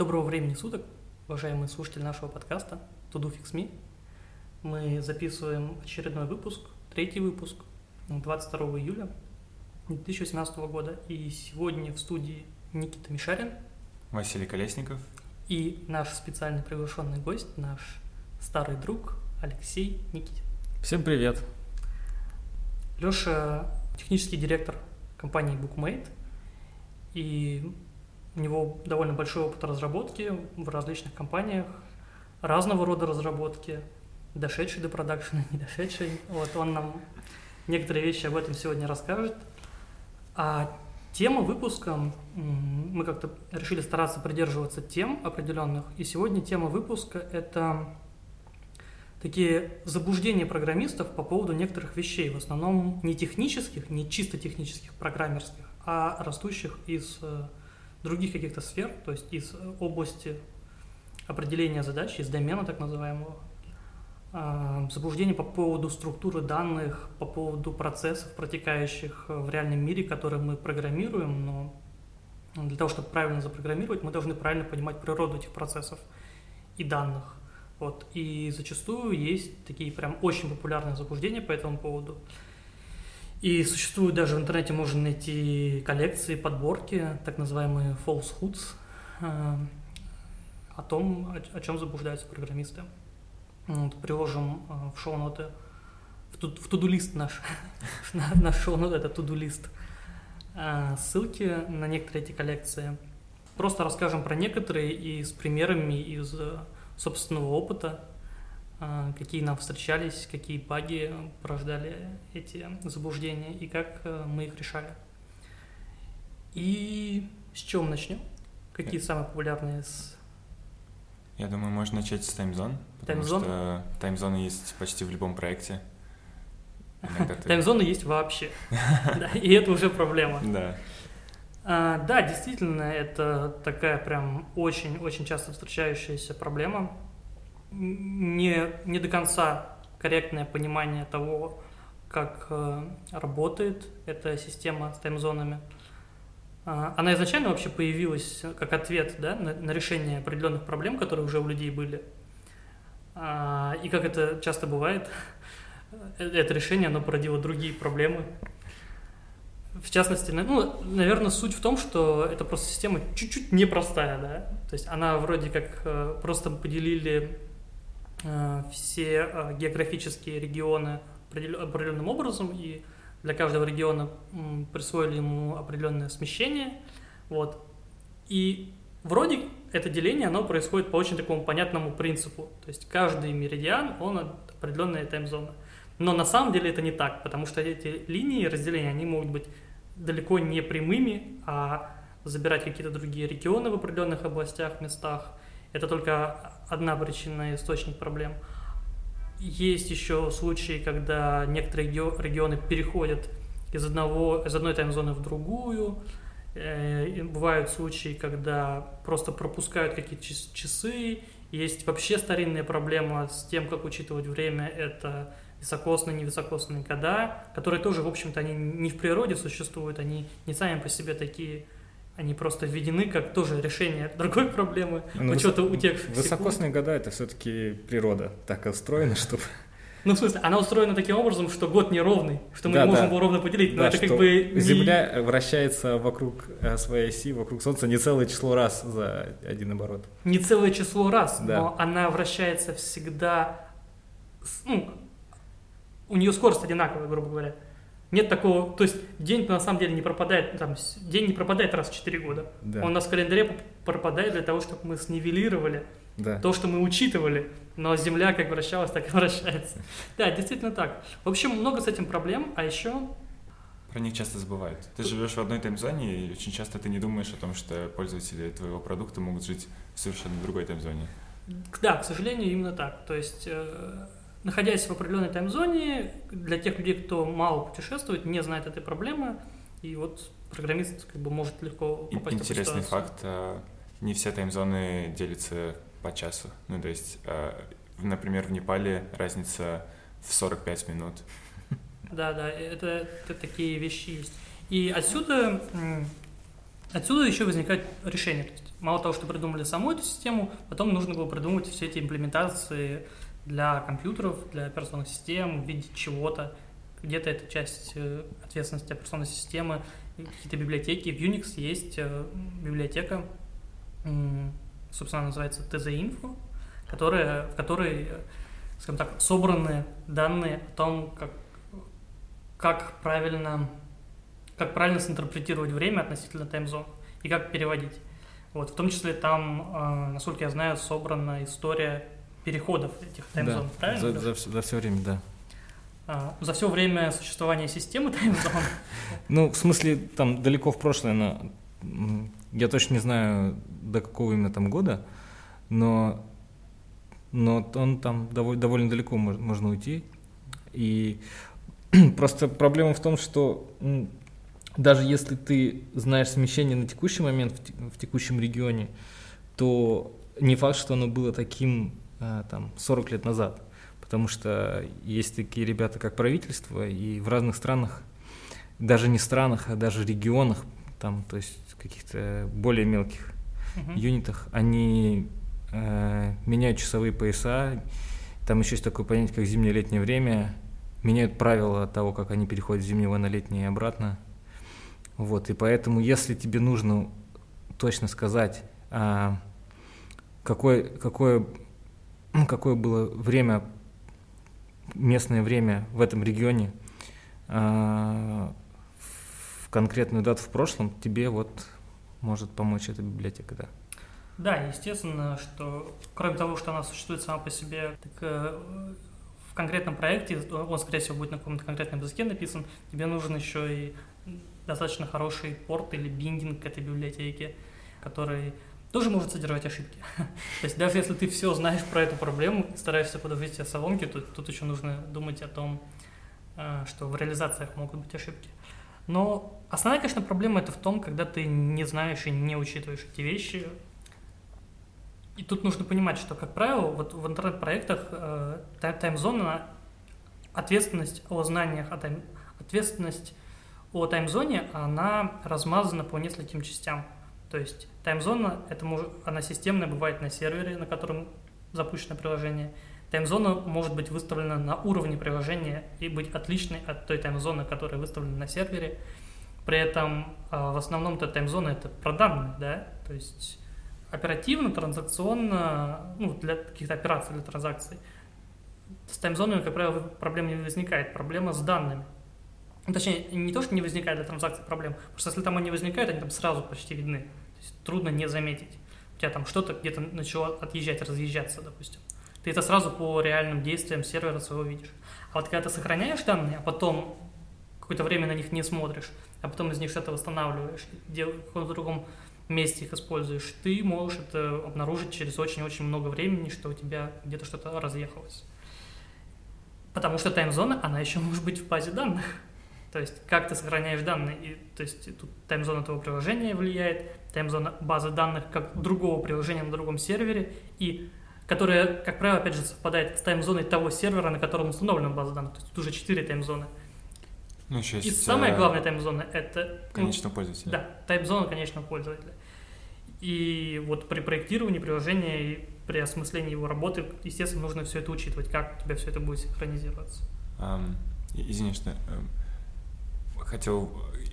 Доброго времени суток, уважаемые слушатели нашего подкаста To Do Fix Me. Мы записываем очередной выпуск, третий выпуск, 22 июля 2018 года. И сегодня в студии Никита Мишарин Василий Колесников. и наш специальный приглашенный гость, наш старый друг Алексей Никитин. Всем привет. Леша технический директор компании Bookmate, и него довольно большой опыт разработки в различных компаниях, разного рода разработки, дошедшей до продакшена, не дошедшей. Вот он нам некоторые вещи об этом сегодня расскажет. А тема выпуска, мы как-то решили стараться придерживаться тем определенных, и сегодня тема выпуска – это такие заблуждения программистов по поводу некоторых вещей, в основном не технических, не чисто технических, программерских, а растущих из э, других каких-то сфер, то есть из области определения задач, из домена так называемого. А, Заблуждения по поводу структуры данных, по поводу процессов, протекающих э, в реальном мире, которые мы программируем, но для того, чтобы правильно запрограммировать, мы должны правильно понимать природу этих процессов и данных. Вот. И зачастую есть такие прям очень популярные заблуждения по этому поводу. И существует даже в интернете можно найти коллекции, подборки, так называемые falsehoods, э, о том, о, чем заблуждаются программисты. Вот, приложим э, в шоу-ноты, в, ту- в туду-лист наш, на- наш шоу-нот это туду-лист, э, ссылки на некоторые эти коллекции. Просто расскажем про некоторые и с примерами из собственного опыта, какие нам встречались, какие баги порождали эти заблуждения и как э, мы их решали. И с чего мы начнем? Какие самые популярные с Я думаю, можно начать с таймзон, потому Таймзон? что таймзоны есть почти в любом проекте. Ты- таймзоны есть вообще? И это уже проблема. Да. А, Да, действительно, это такая прям очень-очень часто встречающаяся проблема. Не, не до конца корректное понимание того, как э, работает эта система с таймзонами. А, Она изначально вообще появилась как ответ да, на, на решение определенных проблем, которые уже у людей были. А, И как это часто бывает, э, это решение, оно породило другие проблемы, в частности, ну, наверное, суть в том, что это просто система чуть-чуть непростая, да. То есть она вроде как э, просто поделили э, все э, географические регионы определенным образом, и для каждого региона присвоили ему определенное смещение, вот. И вроде это деление, оно происходит по очень такому понятному принципу. То есть каждый меридиан, он от определенная таймзона. Но на самом деле это не так, потому что эти линии разделения, они могут быть далеко не прямыми, а забирать какие-то другие регионы в определенных областях, местах. Это только одна причина, источник проблем. Есть еще случаи, когда некоторые регио- регионы переходят из, одного, из одной таймзоны в другую. Э, и Бывают случаи, когда просто пропускают какие-то час- часы. Есть вообще старинная проблема с тем, как учитывать время. Это високосные, невисокосные года, которые тоже, в общем-то, они не в природе существуют, они не сами по себе такие, они просто введены как тоже решение другой проблемы, Ну, учета утекших секунд. Высокосные года это все-таки природа так устроена, чтобы Ну, в смысле, она устроена таким образом, что год неровный, что мы Да, не можем да. его ровно поделить, но да, это как бы не- Земля вращается вокруг э, своей оси, вокруг Солнца не целое число раз за один оборот. не целое число раз, Да. но она вращается всегда, ну, у нее скорость одинаковая, грубо говоря. Нет такого, то есть день на самом деле не пропадает, там, день не пропадает раз в 4 года. Да, Он у нас в календаре пропадает для того, чтобы мы снивелировали да. то, что мы учитывали, но Земля как вращалась, так и вращается. Да, действительно так. В общем, много с этим проблем, а еще Про них часто забывают. Ты живешь в одной таймзоне, и очень часто ты не думаешь о том, что пользователи твоего продукта могут жить в совершенно другой таймзоне. Да, к сожалению, именно так. То есть, э, находясь в определенной таймзоне, для тех людей, кто мало путешествует, не знает этой проблемы, и вот программист как бы может легко попасть в Интересный ситуацию. факт, а, не все таймзоны делятся по часу. Ну, то есть, а, в- например, в Непале разница в 45 минут. Да, да, это, это такие вещи есть. И отсюда, отсюда еще возникает решение. То есть мало того, что придумали саму эту систему, потом нужно было придумать все эти имплементации для компьютеров, для операционных систем в виде чего-то. Где-то это часть э, ответственности операционной системы, какие-то библиотеки. В Unix есть э, библиотека, собственно, называется TZ-Info, которая, в которой, э, скажем так, собраны данные о том, как, как правильно как правильно синтерпретировать время относительно таймзон и как переводить. Вот, в том числе там, насколько я знаю, собрана история переходов этих таймзон, да, правильно? За, за, за все время, да. А, за все время существования системы таймзон? Ну, в смысле, там далеко в прошлое, но я точно не знаю, до какого именно там года, но, но он там довольно, довольно далеко можно уйти. И просто проблема в том, что даже если ты знаешь смещение на текущий момент в, текущем регионе, то не факт, что оно было таким там 40 лет назад, потому что есть такие ребята, как правительство, и в разных странах, даже не странах, а даже регионах, там, то есть каких-то более мелких uh-huh. юнитах, они э, меняют часовые пояса, там еще есть такое понятие, как зимнее летнее время, меняют правила того, как они переходят с зимнего на летнее и обратно. Вот, и поэтому, если тебе нужно точно сказать, а, какое, какое какое было время, местное время в этом регионе а, в конкретную дату в прошлом, тебе вот может помочь эта библиотека, да. Да, естественно, что кроме того, что она существует сама по себе, так э, в конкретном проекте, он, скорее всего, будет на каком-то конкретном языке написан, тебе нужен еще и достаточно хороший порт или биндинг к этой библиотеке, который тоже может содержать ошибки. То есть даже если ты все знаешь про эту проблему, стараешься подложить себе соломки, то тут еще нужно думать о том, э, что в реализациях могут быть ошибки. Но основная, конечно, проблема это в том, когда ты не знаешь и не учитываешь эти вещи. И тут нужно понимать, что, как правило, вот в интернет-проектах э, таймзона, ответственность о знаниях, о тайм, ответственность о таймзоне, она размазана по нескольким частям. То есть таймзона, это может, она системная, бывает на сервере, на котором запущено приложение. Таймзона может быть выставлена на уровне приложения и быть отличной от той таймзоны, которая выставлена на сервере. При этом а, в основном эта таймзона это про данные, да, то есть оперативно, транзакционно, ну, для каких-то операций, для транзакций. С таймзонами, как правило, проблем не возникает, проблема с данными. Ну, точнее, не то, что не возникает для транзакций проблем, просто если там они возникают, они там сразу почти видны трудно не заметить. У тебя там что-то где-то начало отъезжать, разъезжаться, допустим. Ты это сразу по реальным действиям сервера своего видишь. А вот когда ты сохраняешь данные, а потом какое-то время на них не смотришь, а потом из них что-то восстанавливаешь, в каком-то другом месте их используешь, ты можешь это обнаружить через очень-очень много времени, что у тебя где-то что-то разъехалось. Потому что таймзона, она еще может быть в базе данных. То есть, как ты сохраняешь данные, и, то есть тут таймзона твоего приложения влияет, таймзона базы данных как другого приложения на другом сервере, и которая, как правило, опять же, совпадает с таймзоной того сервера, на котором установлена база данных. То есть тут уже четыре таймзоны. Ну, еще есть, и самая главная таймзона — это... Ну, конечного пользователя. Да, таймзона конечного пользователя. И вот при проектировании приложения и при осмыслении его работы, естественно, нужно все это учитывать, как у тебя все это будет синхронизироваться. Um, извини, что хотел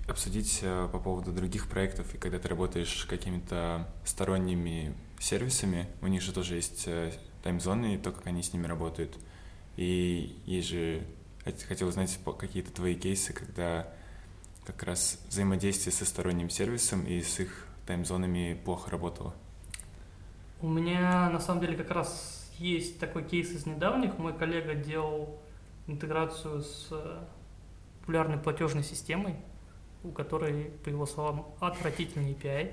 обсудить э, по поводу других проектов, и когда ты работаешь какими-то сторонними сервисами, у них же тоже есть э, таймзоны и то, как они с ними работают. И есть же, хотел узнать какие-то твои кейсы, когда как раз взаимодействие со сторонним сервисом и с их таймзонами плохо работало. У меня на самом деле как раз есть такой кейс из недавних. Мой коллега делал интеграцию с э, популярной платежной системой, у которой, по его словам, отвратительный API.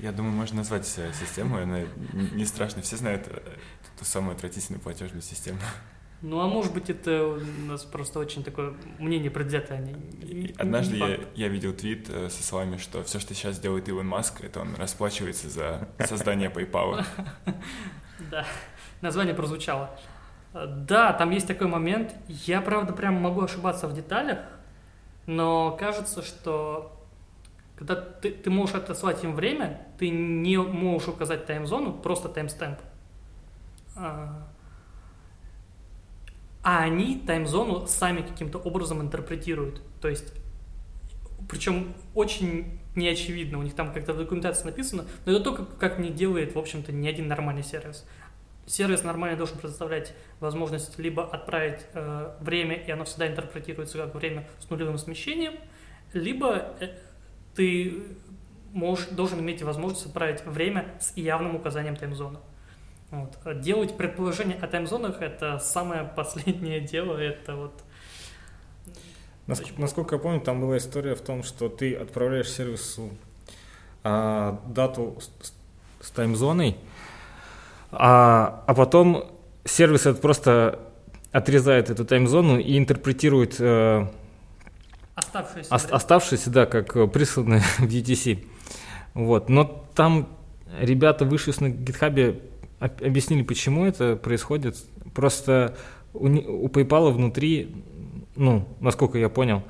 Я думаю, можно назвать систему, она не страшно. Все знают э, ту самую отвратительную платежную систему. Ну, а может быть, это у нас просто очень такое мнение предвзятое. Не, Однажды я, я видел твит э, со словами, что все, что сейчас делает Илон Маск, это он расплачивается за создание PayPal. Да, название прозвучало. Да, там есть такой момент. Я, правда, прям могу ошибаться в деталях, но кажется, что Когда ты, ты можешь отослать им время, ты не можешь указать таймзону, просто таймстемп. А, а они таймзону сами каким-то образом интерпретируют. То есть, причем очень неочевидно, у них там как-то в документации написано, но это то, как, как не делает, в общем-то, ни один нормальный сервис. Сервис нормально должен предоставлять возможность либо отправить э, время, и оно всегда интерпретируется как время с нулевым смещением, либо э, ты можешь, должен иметь возможность отправить время с явным указанием таймзона. Вот. Делать предположения о таймзонах – это самое последнее дело, это вот Насколько, насколько я помню, там была история в том, что ты отправляешь сервису а, дату с, с таймзоной, а, а потом сервис это просто отрезает эту таймзону и интерпретирует э, оставшиеся, о, оставшиеся, да, как присланные в UTC. Вот. Но там ребята вышли на гитхабе объяснили, почему это происходит. Просто у, у PayPal внутри ну, насколько я понял,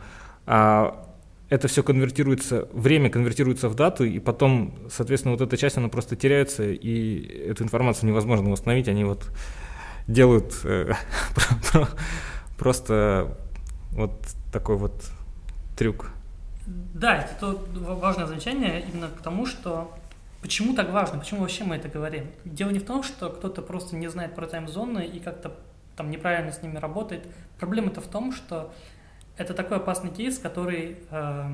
а, это все конвертируется, время конвертируется в дату, и потом, соответственно, вот эта часть, она просто теряется, и эту информацию невозможно восстановить. Они вот делают э, просто вот такой вот трюк. Да, это важное замечание именно потому, что почему так важно, почему вообще мы это говорим. Дело не в том, что кто-то просто не знает про тайм-зоны и как-то там неправильно с ними работает. Проблема-то в том, что это такой опасный кейс, который, э,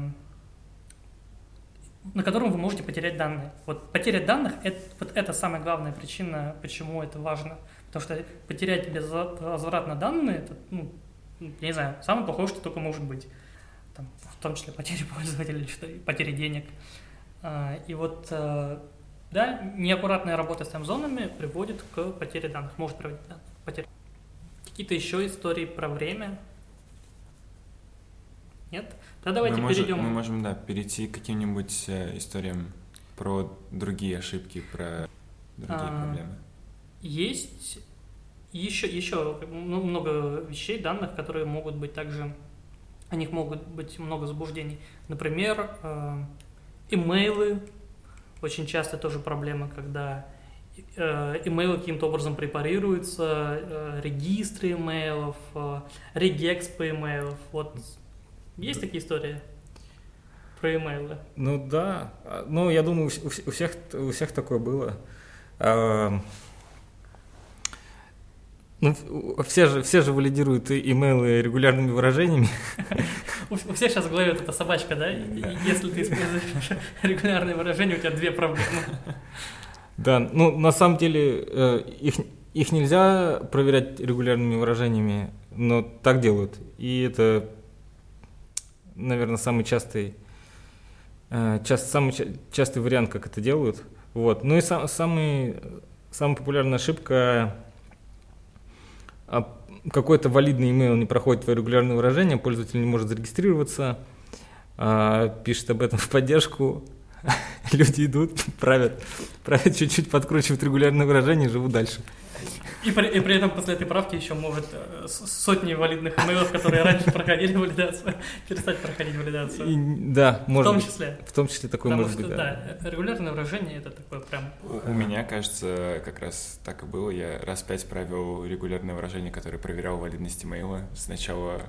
на котором вы можете потерять данные. Вот потеря данных это, вот это самая главная причина, почему это важно. Потому что потерять безвозвратно данные, это, ну, я не знаю, самое плохое, что только может быть. Там, в том числе потери пользователей, потери денег. Э, и вот э, да, неаккуратная работа с тайм-зонами приводит к потере данных, может приводить к потере. Какие-то еще истории про время? Нет? Тогда давайте мы перейдем. Можем, мы можем, да, перейти к каким-нибудь э, историям про другие ошибки, про другие а, проблемы. Есть еще, еще много вещей, данных, которые могут быть также, о них могут быть много заблуждений. Например, э, имейлы, очень часто тоже проблема, когда Э, имейлы каким-то образом препарируются, регистры имейлов, регекс по имейлов. Вот есть такие истории про имейлы? Ну да, ну я думаю, у всех, у всех такое было. А, ну, все же, все же валидируют имейлы регулярными выражениями. У всех сейчас в голове вот эта собачка, да? Если ты используешь регулярные выражения, у тебя две проблемы. Да, ну на самом деле э, их, их нельзя проверять регулярными выражениями, но так делают. И это, наверное, самый частый, э, част, самый частый вариант, как это делают. Вот. Ну и сам, самый, самая популярная ошибка а, какой-то валидный имейл не проходит твое регулярное выражение, пользователь не может зарегистрироваться, а, пишет об этом в поддержку, люди идут, правят, правят чуть-чуть, подкручивают регулярное выражение и живут дальше. И при, и при этом после этой правки еще может э, сотни валидных имейлов, которые раньше проходили валидацию, перестать проходить валидацию. И, да, может В том числе. В том числе такое Потому может что, быть, да. да. Регулярное выражение это такое прям... У, меня, кажется, как раз так и было. Я раз пять правил регулярное выражение, которое проверял валидность имейла. Сначала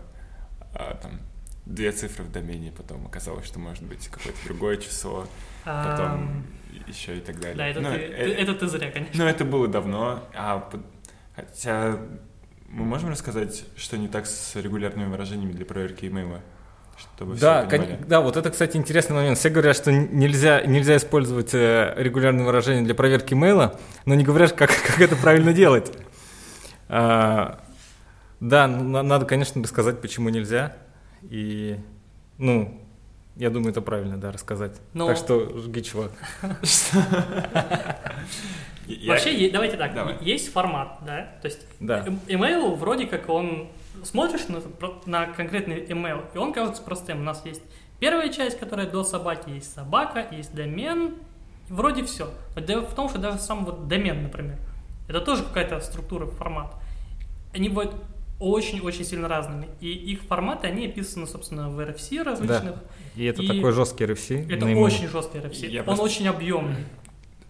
а, там две цифры в домене, потом оказалось, что может быть какое-то другое число, потом еще и так далее. Да, это, ну, ты, э, это ты зря, конечно. Ну, это было давно, а хотя мы можем рассказать, что не так с регулярными выражениями для проверки имейла? Чтобы да, кон- да, вот это, кстати, интересный момент. Все говорят, что нельзя, нельзя использовать э, регулярные выражения для проверки имейла, но не говорят, как, как это правильно делать. А, да, надо, конечно, сказать, почему нельзя. И, ну, я думаю, это правильно, да, рассказать. Но... Так что жги, чувак. Вообще, давайте так, есть формат, да, то есть email вроде как он, смотришь на, на конкретный email, и он кажется простым. У нас есть первая часть, которая до собаки, есть собака, есть домен, вроде все. Но дело в том, что даже сам вот домен, например, это тоже какая-то структура, формат. Они бывают очень-очень сильно разными. И их форматы, они описаны, собственно, в RFC различных. Да. И это и такой жесткий RFC. Это очень жесткий RFC. Я Он просто... очень объемный.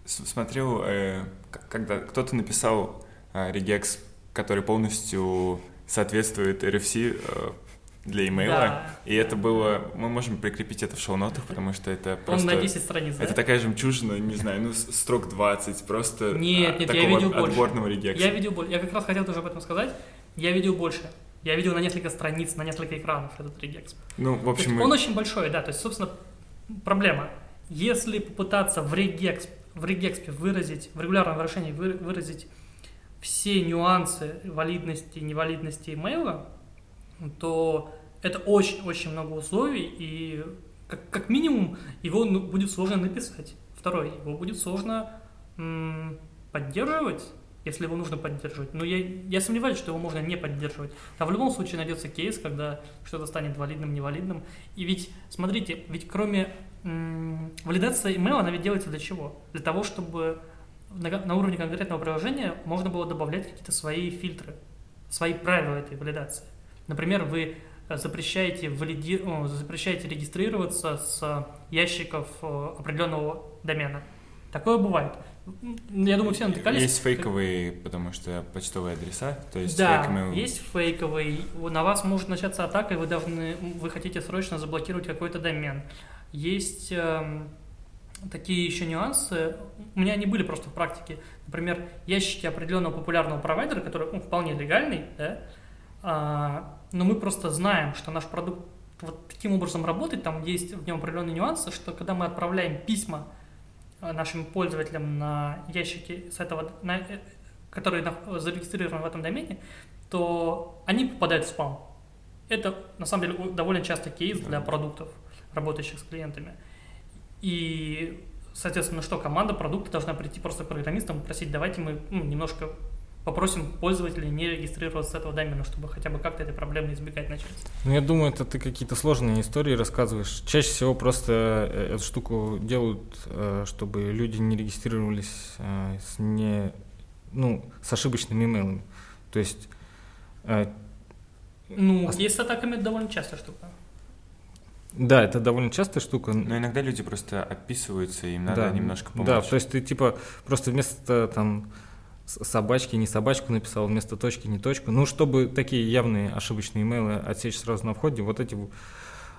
Смотрел, э, когда кто-то написал э, регекс, который полностью соответствует RFC э, для имейла. Да. И это было... Мы можем прикрепить это в шоу-нотах, потому что это просто... Он на 10 страниц, Это да? такая жемчужина, не знаю, ну, строк 20, просто Нет, нет, я видел отборного больше. регекса. Я видел больше. Я как раз хотел тоже об этом сказать. Я видел больше. Я видел на несколько страниц, на несколько экранов этот регекс. Ну, в общем... мы... Он очень большой, да. То есть, собственно, проблема. Если попытаться в регекс, в регекспе выразить, в регулярном выражении выразить все нюансы валидности и невалидности имейла, то это очень-очень много условий, и как, как минимум его ну, будет сложно написать. Второй, его будет сложно м- поддерживать, если его нужно поддерживать. Но я, я сомневаюсь, что его можно не поддерживать. А в любом случае найдется кейс, когда что-то станет валидным, невалидным. И ведь, смотрите, ведь кроме валидации email, она ведь делается для чего? Для того, чтобы на, на уровне конкретного приложения можно было добавлять какие-то свои фильтры, свои правила этой валидации. Например, вы запрещаете, валиди... Запрещаете регистрироваться с ящиков э, определенного домена. Такое бывает. Я думаю, все натыкались. Есть фейковые, потому что почтовые адреса, то есть да, фейковые... есть фейковый. На вас может начаться атака, и вы должны, вы хотите срочно заблокировать какой-то домен. Есть э, такие еще нюансы. У меня они были просто в практике. Например, ящики определенного популярного провайдера, который ну, вполне легальный, да, а, но мы просто знаем, что наш продукт вот таким образом работает, там есть в нем определенные нюансы, что когда мы отправляем письма э, нашим пользователям на ящики с этого, на, э, которые зарегистрированы в этом домене, то они попадают в спам. Это, на самом деле, довольно часто кейс для продуктов, работающих с клиентами. И, соответственно, что команда продукта должна прийти просто к программистам и просить, давайте мы ну, немножко попросим пользователей не регистрироваться с этого домена, чтобы хотя бы как-то этой проблемы избегать начать. Ну, я думаю, это ты какие-то сложные истории рассказываешь. Чаще всего просто э, эту штуку делают, э, чтобы люди не регистрировались э, с не, ну, с ошибочными имейлами. То есть... Ну, есть с атаками довольно частая штука. Да, это довольно частая штука. Но иногда люди просто отписываются, им надо да, немножко помочь. Да, то есть ты типа просто вместо там собачки, не собачку написал, вместо точки не точку. Ну, чтобы такие явные ошибочные имейлы отсечь сразу на входе, вот эти,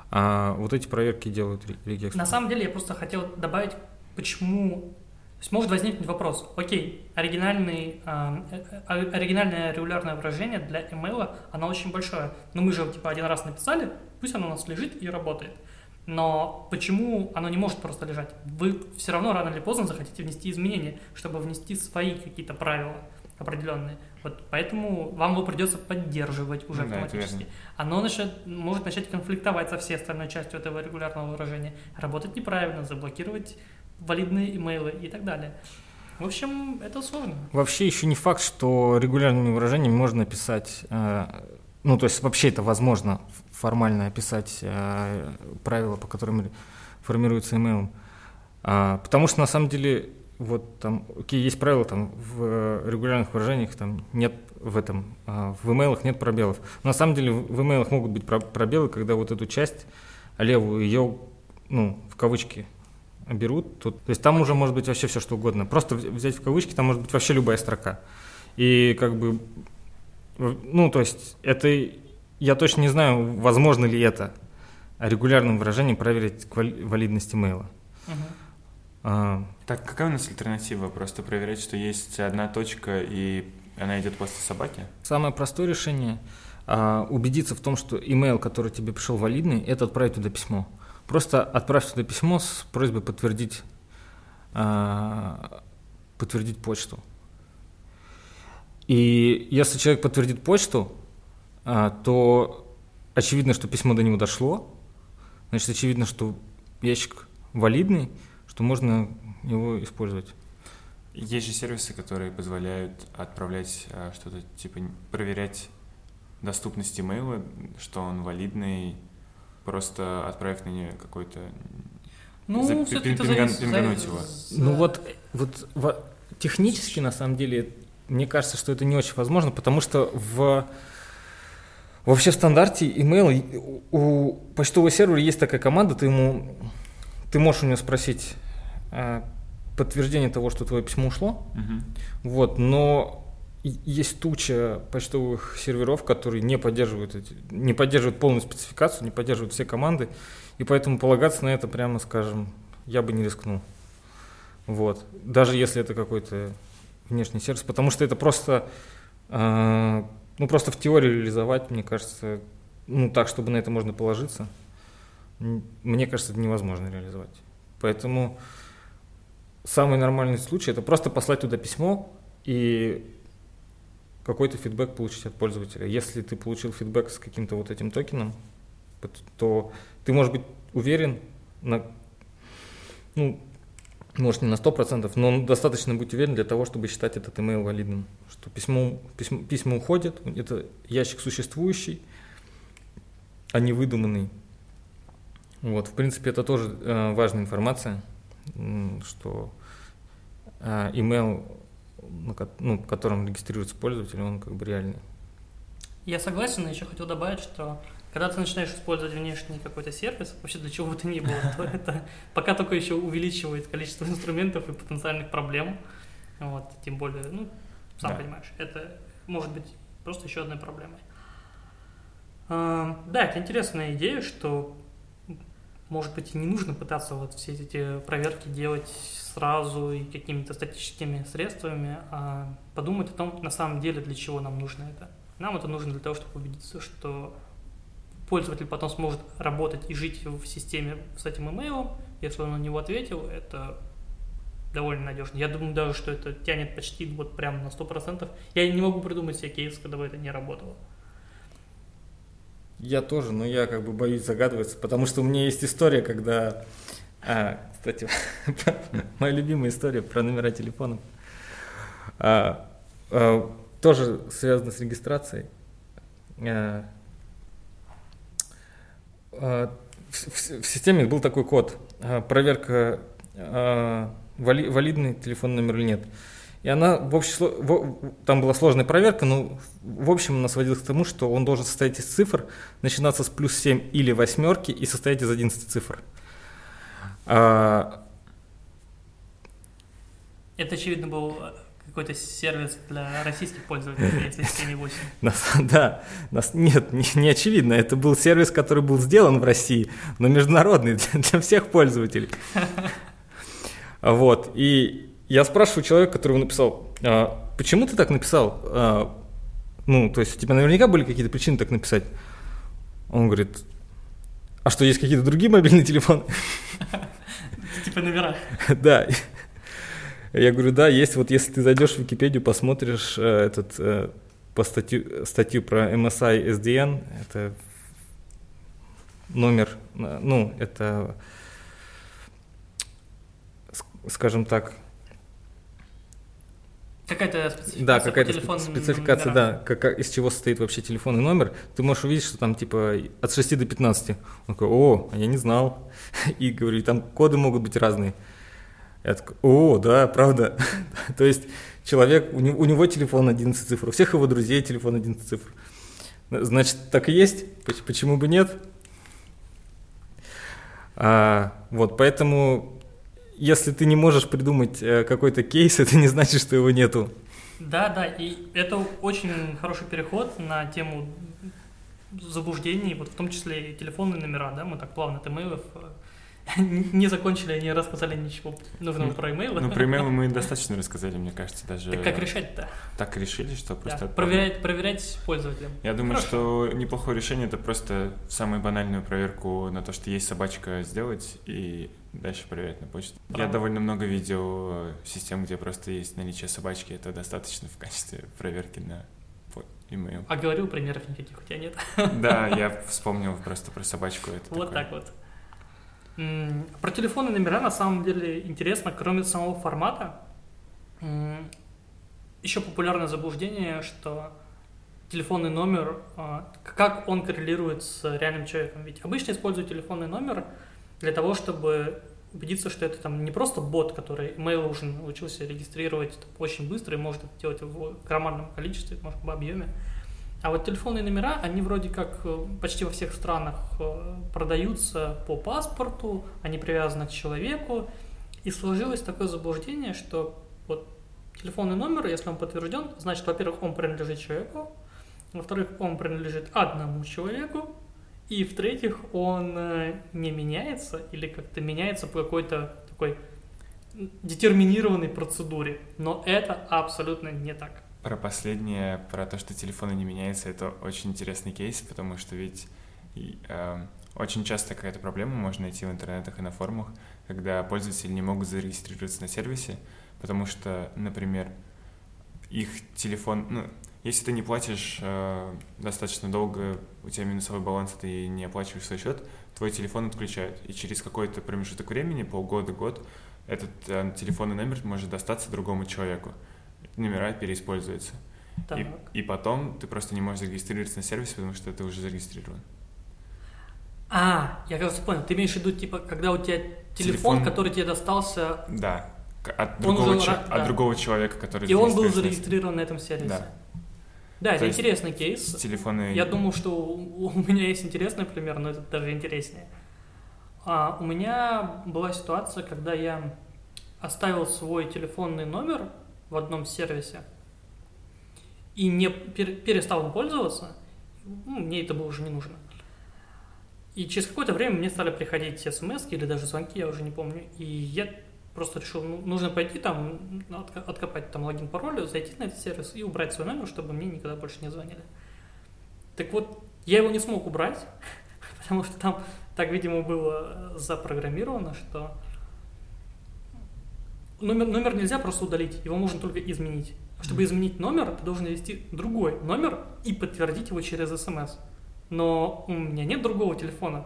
а, вот эти проверки делают регекс. На самом деле я просто хотел добавить, почему... То есть может возникнуть вопрос, окей, оригинальный, а, э, оригинальное регулярное выражение для имейла, оно очень большое, но мы же типа один раз написали, пусть оно у нас лежит и работает. Но почему оно не может просто лежать? Вы все равно рано или поздно захотите внести изменения, чтобы внести свои какие-то правила определенные. Вот поэтому вам его придется поддерживать уже ну, автоматически. Да, оно начнет, может начать конфликтовать со всей остальной частью этого регулярного выражения, работать неправильно, заблокировать валидные имейлы и так далее. В общем, это сложно. Вообще еще не факт, что регулярными выражениями можно писать, э, ну то есть вообще это возможно формально описать э, правила, по которым формируется email. А, потому что на самом деле вот там, окей, есть правила там в регулярных выражениях, там нет в этом, а в имейлах нет пробелов. На самом деле в имейлах могут быть пробелы, когда вот эту часть левую ее, ну, в кавычки берут. Тут, то есть там уже может быть вообще все что угодно. Просто взять в кавычки, там может быть вообще любая строка. И как бы, ну, то есть это я точно не знаю, возможно ли это регулярным выражением проверить валидность имейла. Угу. А, так, какая у нас альтернатива? Просто проверять, что есть одна точка и она идет после собаки? Самое простое решение а, убедиться в том, что имейл, который тебе пришел валидный, это отправить туда письмо. Просто отправь туда письмо с просьбой подтвердить, а, подтвердить почту. И если человек подтвердит почту, а, то очевидно, что письмо до него дошло, значит, очевидно, что ящик валидный, что можно его использовать. Есть же сервисы, которые позволяют отправлять а, что-то, типа проверять доступность имейла, что он валидный, просто отправив на нее какой-то... Ну, за, все-таки это зависит, пингануть его. Ну вот, вот, вот технически, на самом деле, мне кажется, что это не очень возможно, потому что в Вообще в стандарте email у почтового сервера есть такая команда, ты ему ты можешь у него спросить э, подтверждение того, что твое письмо ушло. Угу. Вот, но есть туча почтовых серверов, которые не поддерживают эти, не поддерживают полную спецификацию, не поддерживают все команды, и поэтому полагаться на это, прямо скажем, я бы не рискнул. Вот. Даже если это какой-то внешний сервис, потому что это просто, э, ну просто в теории реализовать, мне кажется, ну так, чтобы на это можно положиться, мне кажется, это невозможно реализовать. Поэтому самый нормальный случай это просто послать туда письмо и какой-то фидбэк получить от пользователя. Если ты получил фидбэк с каким-то вот этим токеном, то ты можешь быть уверен на, ну, может не на 100%, но достаточно быть уверен для того, чтобы считать этот email валидным. Что письмо, письмо, письма уходят, это ящик существующий, а не выдуманный. Вот, в принципе, это тоже э, важная информация, что э, email, ну, которым регистрируется пользователь, он как бы реальный. Я согласен, но еще хотел добавить, что когда ты начинаешь использовать внешний какой-то сервис, вообще для чего бы то ни было, то это пока только еще увеличивает количество инструментов и потенциальных проблем. Вот, тем более, ну, сам да. понимаешь, это может быть просто еще одной проблемой. А, да, это интересная идея, что может быть, и не нужно пытаться вот все эти проверки делать сразу и какими-то статическими средствами, а подумать о том, на самом деле, для чего нам нужно это. Нам это нужно для того, чтобы убедиться, что пользователь потом сможет работать и жить в системе с этим имейлом. Если он на него ответил, это довольно надежно. Я думаю даже, что это тянет почти вот прям на 100%. Я не могу придумать себе кейс, когда бы это не работало. Я тоже, но я как бы боюсь загадываться, потому что у меня есть история, когда... А, кстати, моя любимая история про номера телефонов. А, а, тоже связана с регистрацией. А, в, в, в системе был такой код. А, проверка, а, вали, валидный телефонный номер или нет. И она в общем, там была сложная проверка, но в общем она сводилась к тому, что он должен состоять из цифр, начинаться с плюс 7 или восьмерки и состоять из 11 цифр. А... Это, очевидно, был какой-то сервис для российских пользователей, если 7.8. Да, нет, не, не очевидно. Это был сервис, который был сделан в России, но международный для, для всех пользователей. Вот. И я спрашиваю человека, который написал, а, почему ты так написал? А, ну, то есть у тебя наверняка были какие-то причины так написать. Он говорит, а что, есть какие-то другие мобильные телефоны? Типа номера. Да. Я говорю, да, есть. Вот если ты зайдешь в Википедию, посмотришь э, этот э, по статью, статью про MSI SDN, это номер, э, ну, это, скажем так, Какая-то спецификация. Да, какая-то спецификация, да, как, из чего состоит вообще телефонный номер. Ты можешь увидеть, что там типа от 6 до 15. Он такой, о, а я не знал. И говорю, там коды могут быть разные. Я такой, о, да, правда. То есть человек, у него, у него телефон 11 цифр, у всех его друзей телефон 11 цифр. Значит, так и есть, почему бы нет? А, вот, поэтому если ты не можешь придумать э, какой-то кейс, это не значит, что его нету. Да, да, и это очень хороший переход на тему заблуждений, вот в том числе и телефонные номера, да, мы так плавно от имейлов не закончили, не рассказали ничего нужного ну, про имейлы. Ну, про имейлы мы достаточно рассказали, мне кажется, даже... Так как решать-то? Так решили, что просто... Да, проверять, проверять пользователям. Я думаю, Хорошо. что неплохое решение — это просто самую банальную проверку на то, что есть собачка, сделать, и дальше проверять на почту. Правда. Я довольно много видел систем, где просто есть наличие собачки, это достаточно в качестве проверки на email. А говорил примеров никаких у тебя нет? Да, я вспомнил просто про собачку. Это вот такое. так вот. Про телефонные номера на самом деле интересно, кроме самого формата, еще популярное заблуждение, что телефонный номер, а, как он коррелирует с реальным человеком. Ведь обычно используют телефонный номер для того, чтобы убедиться, что это там не просто бот, который email уже научился регистрировать очень быстро и может это делать в громадном количестве, может, в объеме, А вот телефонные номера, они вроде как э, почти во всех странах э, продаются по паспорту, они привязаны к человеку, и сложилось такое заблуждение, что вот телефонный номер, если он подтвержден, значит, во-первых, он принадлежит человеку, во-вторых, он принадлежит одному человеку, и в-третьих, он э, не меняется или как-то меняется по какой-то такой детерминированной процедуре. Но это абсолютно не так. Про последнее, про то, что телефоны не меняются, это очень интересный кейс, потому что ведь э, очень часто какая-то проблема можно найти в интернетах и на форумах, когда пользователи не могут зарегистрироваться на сервисе, потому что, например, их телефон, ну, если ты не платишь э, достаточно долго, у тебя минусовой баланс, ты не оплачиваешь свой счет, твой телефон отключают. И через какой-то промежуток времени, полгода, год, этот э, телефонный номер может достаться другому человеку номера переиспользуются. И, и потом ты просто не можешь зарегистрироваться на сервисе, потому что ты уже зарегистрирован. А, я кажется понял. Ты имеешь в виду, типа, когда у тебя телефон, телефон... который тебе достался... Да, от другого, уже, ч... да. от другого человека, который И он был зарегистрирован на этом сервисе. Да. Да, это интересный кейс. Телефоны... Я думаю, что у меня есть интересный пример, но это даже интереснее. А, у меня была ситуация, когда я оставил свой телефонный номер в одном сервисе и не перестал им пользоваться, ну, мне это было уже не нужно. И через какое-то время мне стали приходить смс или даже звонки, я уже не помню. И я просто решил, ну, нужно пойти там, откопать там логин, пароль, зайти на этот сервис и убрать свой номер, чтобы мне никогда больше не звонили. Так вот, я его не смог убрать, потому что там так, видимо, было запрограммировано, что номер, номер нельзя просто удалить, его можно только изменить. Чтобы изменить номер, ты должен ввести другой номер и подтвердить его через смс. Но у меня нет другого телефона.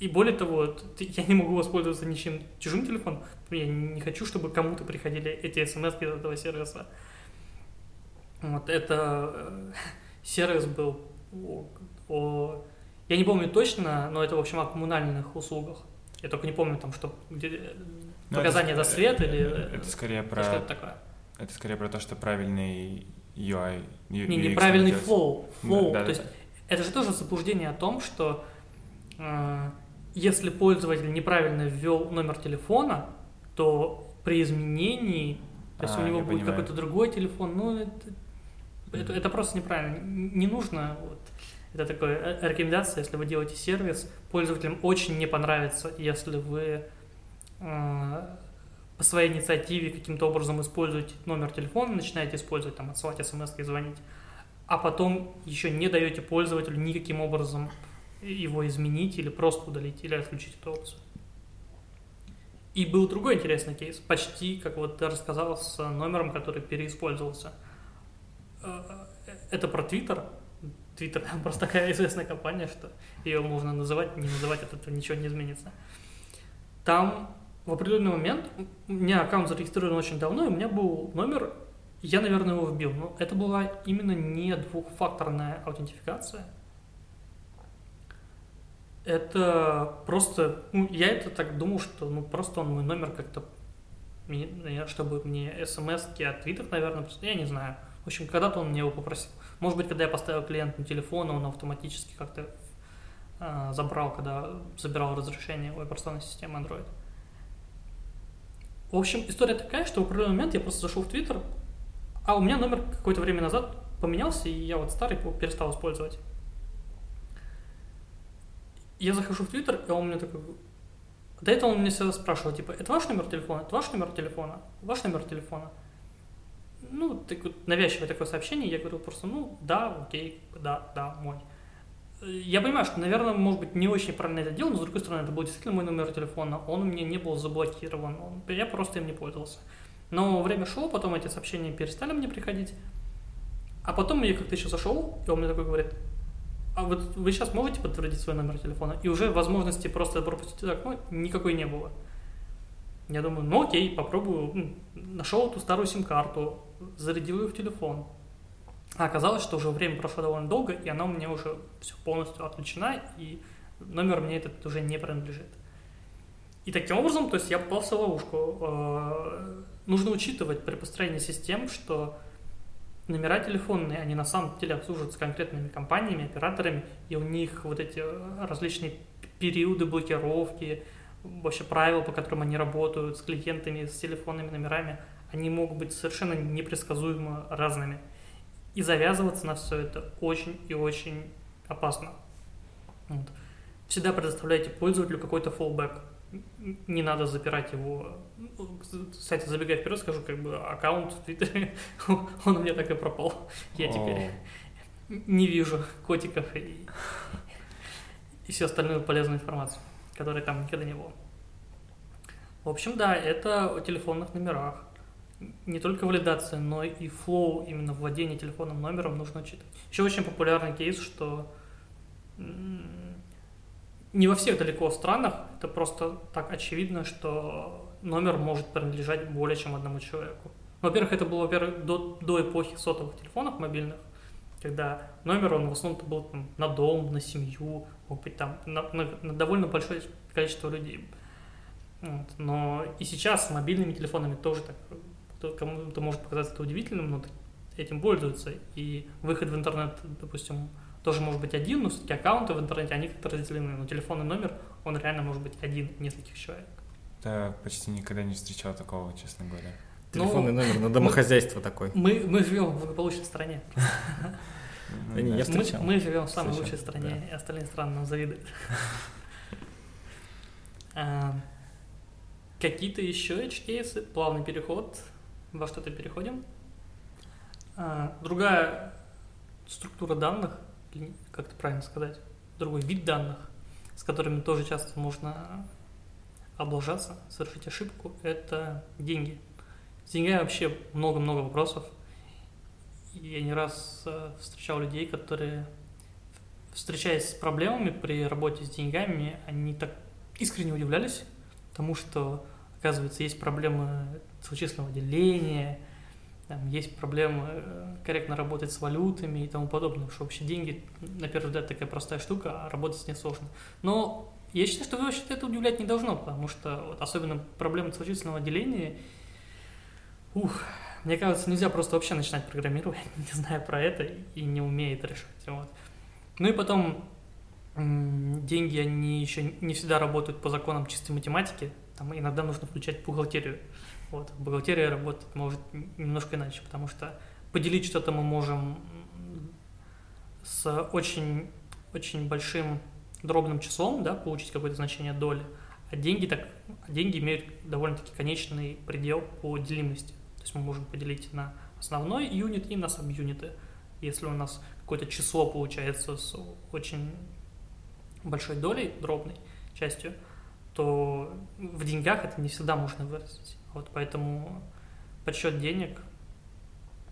И более того, я не могу воспользоваться ничем чужим телефоном. Я не хочу, чтобы кому-то приходили эти смс из этого сервиса. Вот это э, сервис был о, о, я не помню точно, но это, в общем, о коммунальных услугах. Я только не помню там, что где, ну, Показания за свет или... Это скорее про... Что это такое? Это скорее про то, что правильный UI... Не, неправильный flow. flow. Да, то да, есть да. это же тоже заблуждение о том, что э, если пользователь неправильно ввел номер телефона, то при изменении, то есть а, у него будет какой-то другой телефон, ну это, mm-hmm. это, это просто неправильно. Не нужно вот, это такая э, рекомендация, если вы делаете сервис, пользователям очень не понравится, если вы по своей инициативе каким-то образом используете номер телефона, начинаете использовать, там, отсылать смс и звонить, а потом еще не даете пользователю никаким образом его изменить или просто удалить, или отключить эту опцию. И был другой интересный кейс, почти, как вот ты рассказал, с номером, который переиспользовался. Э, это про Твиттер. Твиттер просто такая известная компания, что ее можно называть, не называть, от этого ничего не изменится. Там в определенный момент у меня аккаунт зарегистрирован очень давно, и у меня был номер, я, наверное, его вбил, но это была именно не двухфакторная аутентификация. Это просто, ну, я это так думал, что ну просто он мой номер как-то, чтобы мне смс от твитов, наверное, я не знаю. В общем, когда-то он мне его попросил. Может быть, когда я поставил клиент на телефон, он автоматически как-то э, забрал, когда забирал разрешение у операционной системы Android. В общем, история такая, что в определенный момент я просто зашел в Твиттер, а у меня номер какое-то время назад поменялся, и я вот старый перестал использовать. Я захожу в Твиттер, и он мне такой... До этого он мне всегда спрашивал, типа, это ваш номер телефона? Это ваш номер телефона? Ваш номер телефона? Ну, так вот, навязчивое такое сообщение, я говорю просто, ну, да, окей, да, да, мой. Я понимаю, что, наверное, может быть, не очень правильно это делал, но, с другой стороны, это был действительно мой номер телефона, он у меня не был заблокирован, он, я просто им не пользовался. Но время шло, потом эти сообщения перестали мне приходить, а потом я как-то еще зашел, и он мне такой говорит, а вот вы сейчас можете подтвердить свой номер телефона? И уже возможности просто пропустить окно никакой не было. Я думаю, ну окей, попробую. Нашел эту старую сим-карту, зарядил ее в телефон, а оказалось, что уже время прошло довольно долго, и она у меня уже все полностью отключена, и номер мне этот уже не принадлежит. И таким образом, то есть я попался в ловушку. Э, нужно учитывать при построении систем, что номера телефонные, они на самом деле обслуживаются конкретными компаниями, операторами, и у них вот эти различные периоды блокировки, вообще правила, по которым они работают с клиентами, с телефонными номерами, они могут быть совершенно непредсказуемо разными. И завязываться на все это очень и очень опасно. Вот. Всегда предоставляйте пользователю какой-то fallback. Не надо запирать его. Кстати, забегая вперед, скажу, как бы аккаунт в Твиттере, он у меня так и пропал. Я теперь не вижу котиков и, и всю остальную полезную информацию, которая там никогда не было. В общем, да, это о телефонных номерах не только валидация, но и флоу, именно владение телефонным номером нужно учитывать. Еще очень популярный кейс, что не во всех далеко странах это просто так очевидно, что номер может принадлежать более чем одному человеку. Во-первых, это было, во-первых, до, до эпохи сотовых телефонов мобильных, когда номер, он в основном был там, на дом, на семью, мог быть там на, на, на довольно большое количество людей. Вот. Но и сейчас с мобильными телефонами тоже так кому-то может показаться это удивительным, но этим пользуются. И выход в интернет, допустим, тоже может быть один, но все-таки аккаунты в интернете, они как-то разделены. Но телефонный номер, он реально может быть один нескольких человек. Да, почти никогда не встречал такого, честно говоря. Телефонный ну, номер на домохозяйство мы, такой. Мы, мы живем в благополучной стране. Да не, я встречал. Мы, мы живем в самой лучшей стране, и остальные страны нам завидуют. А, какие-то еще edge кейсы, плавный переход во что-то переходим. А, другая структура данных, как это правильно сказать, другой вид данных, с которыми тоже часто можно облажаться, совершить ошибку, это деньги. С деньгами вообще много-много вопросов. Я не раз э, встречал людей, которые, встречаясь с проблемами при работе с деньгами, они так искренне удивлялись тому, что, оказывается, есть проблемы целочисленного деления, там есть проблемы э, корректно работать с валютами и тому подобное, что вообще деньги, на первый взгляд, такая простая штука, а работать с ней сложно. Но я считаю, что вообще это удивлять не должно, потому что вот, особенно проблемы целочисленного деления, ух, мне кажется, нельзя просто вообще начинать программировать, не зная про это и не умея это решать. Вот. Ну и потом деньги, они еще не всегда работают по законам чистой математики, там иногда нужно включать бухгалтерию. Вот. Бухгалтерия работает может немножко иначе, потому что поделить что-то мы можем с очень, очень большим дробным числом, да, получить какое-то значение доли, а деньги, так, деньги имеют довольно-таки конечный предел по делимости. То есть мы можем поделить на основной юнит и на саб-юниты. Если у нас какое-то число получается с очень большой долей, дробной частью, то в деньгах это не всегда можно выразить. Вот поэтому подсчет денег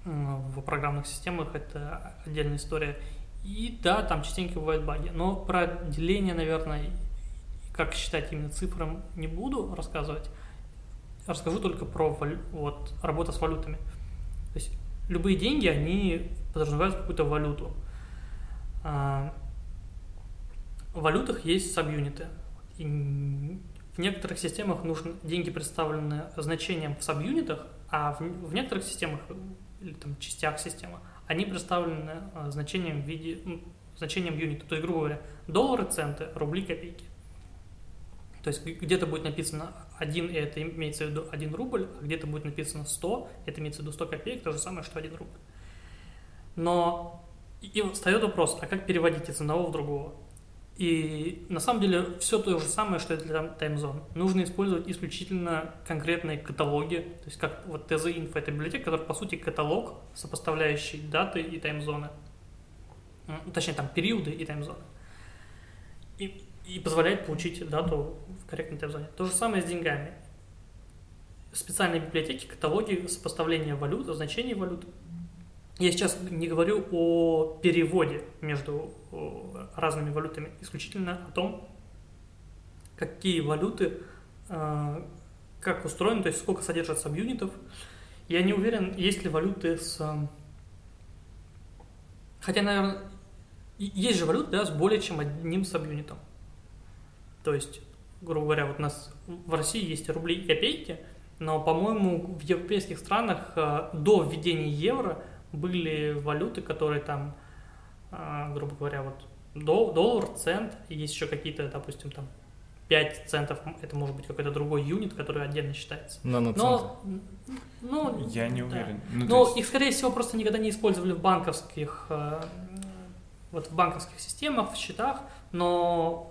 в программных системах это отдельная история. И да, там частенько бывают баги. Но про деление, наверное, как считать именно цифрам не буду рассказывать. Расскажу только про вот, работу с валютами. То есть любые деньги, они подразумевают какую-то валюту. А, в валютах есть сабюниты. В некоторых системах нужны деньги представлены значением в сабюнитах, а в, в некоторых системах или там частях системы они представлены а, значением в виде значением юнита. То есть, грубо говоря, доллары, центы, рубли, копейки. То есть где-то будет написано 1, и это имеется в виду 1 рубль, а где-то будет написано 100, это имеется в виду 100 копеек, то же самое, что 1 рубль. Но и встает вопрос, а как переводить из одного в другого? И на самом деле все то же самое, что и для таймзон. Нужно использовать исключительно конкретные каталоги, то есть как вот TZ-Info это библиотека, которая по сути каталог, сопоставляющий даты и таймзоны. Точнее, там периоды и таймзоны. И, и позволяет получить дату в корректной таймзоне. То же самое с деньгами. Специальные библиотеки, каталоги сопоставления валют, значений валют – я сейчас не говорю о переводе между разными валютами, исключительно о том, какие валюты, э, как устроены, то есть сколько содержат сабюнитов. Я не уверен, есть ли валюты с... Хотя, наверное, есть же валюты да, с более чем одним сабюнитом. То есть, грубо говоря, вот у нас в России есть рубли и копейки, но, по-моему, в европейских странах э, до введения евро были валюты, которые там, а, грубо говоря, вот дол- доллар, цент, есть еще какие-то, допустим, там 5 центов, это может быть какой-то другой юнит, который отдельно считается. Наноценты. Но, ну, Я не да. уверен. Ну, то Но есть- их, скорее всего, просто никогда не использовали в банковских, э, вот в банковских системах, в счетах, но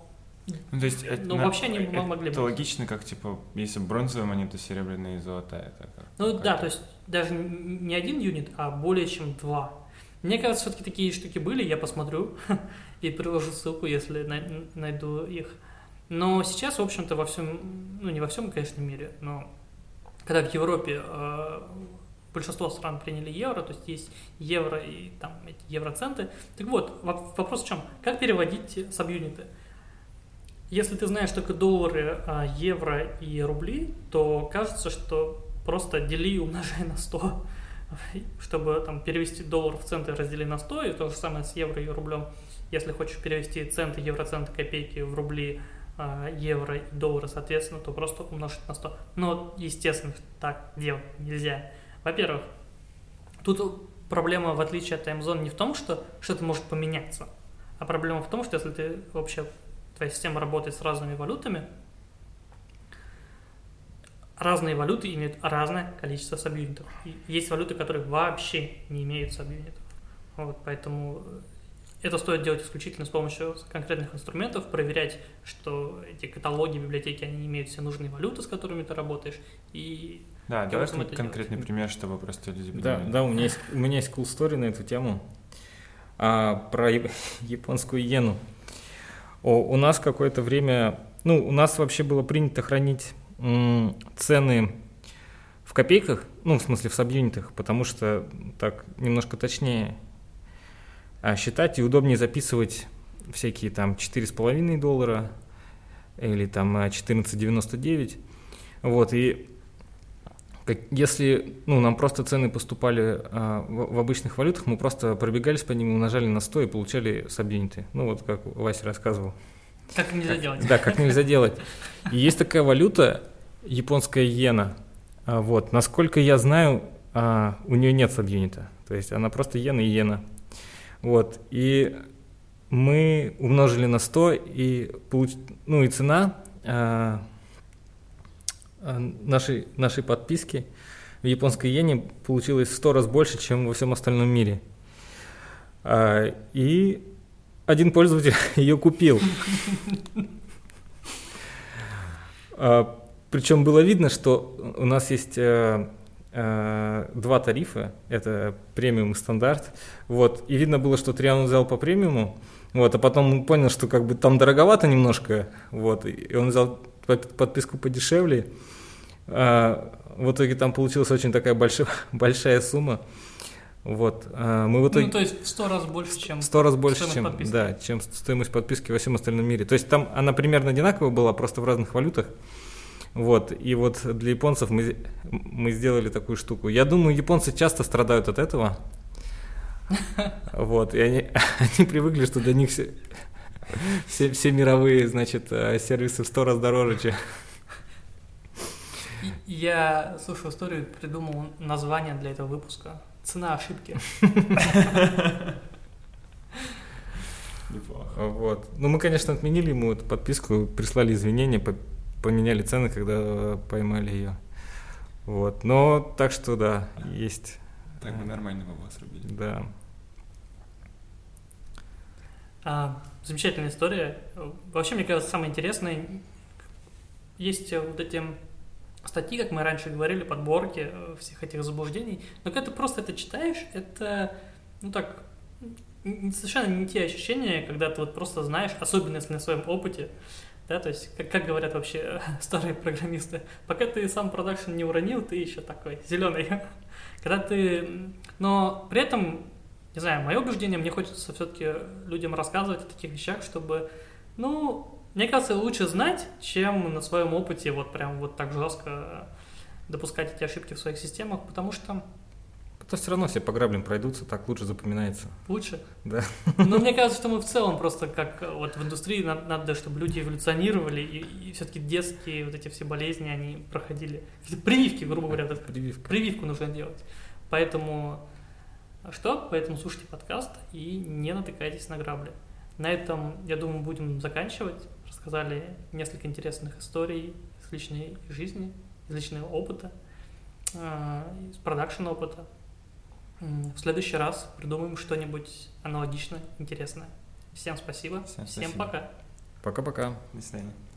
Ну, то есть, это, Ну, на- вообще они это могли быть. логично, как, типа, если бронзовая монета, серебряная и золотая. Это как- Ну как да, это? то есть даже не один юнит, а более чем два. Мне кажется, все-таки такие штуки были, я посмотрю и приложу ссылку, если най- найду их. Но сейчас, в общем-то, во всем, ну не во всем, конечно, мире, но когда в Европе э, большинство стран приняли евро, то есть есть евро и там эти евроценты. Так вот, во- вопрос в чем? Как переводить сабюниты? Если ты знаешь только доллары, а, евро и рубли, то кажется, что просто дели и умножай на 100, чтобы там перевести доллар в центы, раздели на 100, и то же самое с евро и рублем. Если хочешь перевести центы, евроценты, копейки в рубли, а, евро и доллары, соответственно, то просто умножить на 100. Но, естественно, так делать нельзя. Во-первых, тут проблема, в отличие от таймзон, не в том, что что-то может поменяться, а проблема в том, что если ты вообще твоя система работает с разными валютами, разные валюты имеют разное количество сабюнитов. И есть валюты, которые вообще не имеют сабюнитов. Вот, поэтому это стоит делать исключительно с помощью конкретных инструментов, проверять, что эти каталоги, библиотеки, они имеют все нужные валюты, с которыми ты работаешь, и Да, давай конкретный пример, чтобы просто люди Да, понимали. да, у меня есть, у меня есть cool story на эту тему. А, про яп- японскую иену. О, у нас какое-то время, ну, у нас вообще было принято хранить цены в копейках, ну, в смысле в сабюнитах, потому что так немножко точнее а, считать и удобнее записывать всякие там 4,5 доллара или там а, 14,99. Вот, и как- если ну, нам просто цены поступали а, в, в обычных валютах, мы просто пробегались по ним, умножали на 100 и получали сабюниты. Ну, вот как Вася рассказывал. как нельзя делать. Да, как нельзя делать. И есть такая валюта, японская иена. А, Вот, насколько я знаю, а, у нее нет сабюнита. То есть она просто иена и иена. Вот, и мы умножили на 100, и, получ... ну, и цена а, нашей, нашей подписки в японской иене получилась в 100 раз больше, чем во всем остальном мире. А, и один пользователь ее купил. А, Причем было видно, что у нас есть э, э, два тарифа, это премиум и стандарт. Вот, и видно было, что Триан взял по премиуму, вот, а потом он понял, что как бы там дороговато немножко, вот, и он взял подписку подешевле. А, в итоге там получилась очень такая большая, большая сумма. Вот, а, мы в итоге... Ну, то есть в сто раз больше, чем... В сто раз больше, чем, подписки. да, чем стоимость подписки во всем остальном мире. То есть там она примерно одинаковая была, просто в разных валютах. Вот, и вот для японцев мы, мы сделали такую штуку. Я думаю, японцы часто страдают от этого. Вот, и они, они привыкли, что для них все, все, мировые, значит, э, сервисы в сто раз дороже, чем... Я, слушаю историю, придумал название для этого выпуска. Цена ошибки. Неплохо. Вот. Ну, мы, конечно, отменили ему эту подписку, прислали извинения, по- поменяли цены, когда э, поймали ее. Вот. Но так что да, есть. Так бы нормально бабла срубили. Да. А, замечательная история. Вообще, мне кажется, самое интересное, есть э, вот эти статьи, как мы раньше говорили, подборки э, всех этих заблуждений. Но когда ты просто это читаешь, это, ну так, совершенно не те ощущения, когда ты вот просто знаешь, особенно если на своем опыте, да, то есть, как, как говорят вообще старые программисты, пока ты сам продакшн не уронил, ты еще такой зеленый. Когда ты... Но при этом не знаю, мое убеждение, мне хочется все-таки людям рассказывать о таких вещах, чтобы, ну, мне кажется, лучше знать, чем на своем опыте вот прям вот так жестко допускать эти ошибки в своих системах, потому что То все равно все по граблям пройдутся, так лучше запоминается. лучше. Да. Но мне кажется, что мы в целом просто как э, вот в индустрии надо, надо, чтобы люди эволюционировали, и, и все-таки детские вот эти все болезни, они проходили. Прививки, грубо говоря, Прививка. прививку нужно делать. Поэтому Что? Поэтому слушайте подкаст и не натыкайтесь на грабли. На этом, я думаю, будем заканчивать. Рассказали несколько интересных историй из личной жизни, из личного опыта, из продакшн опыта. В следующий раз придумаем что-нибудь аналогично интересное. Всем спасибо. Всем Всем спасибо. пока. Пока-пока. До свидания.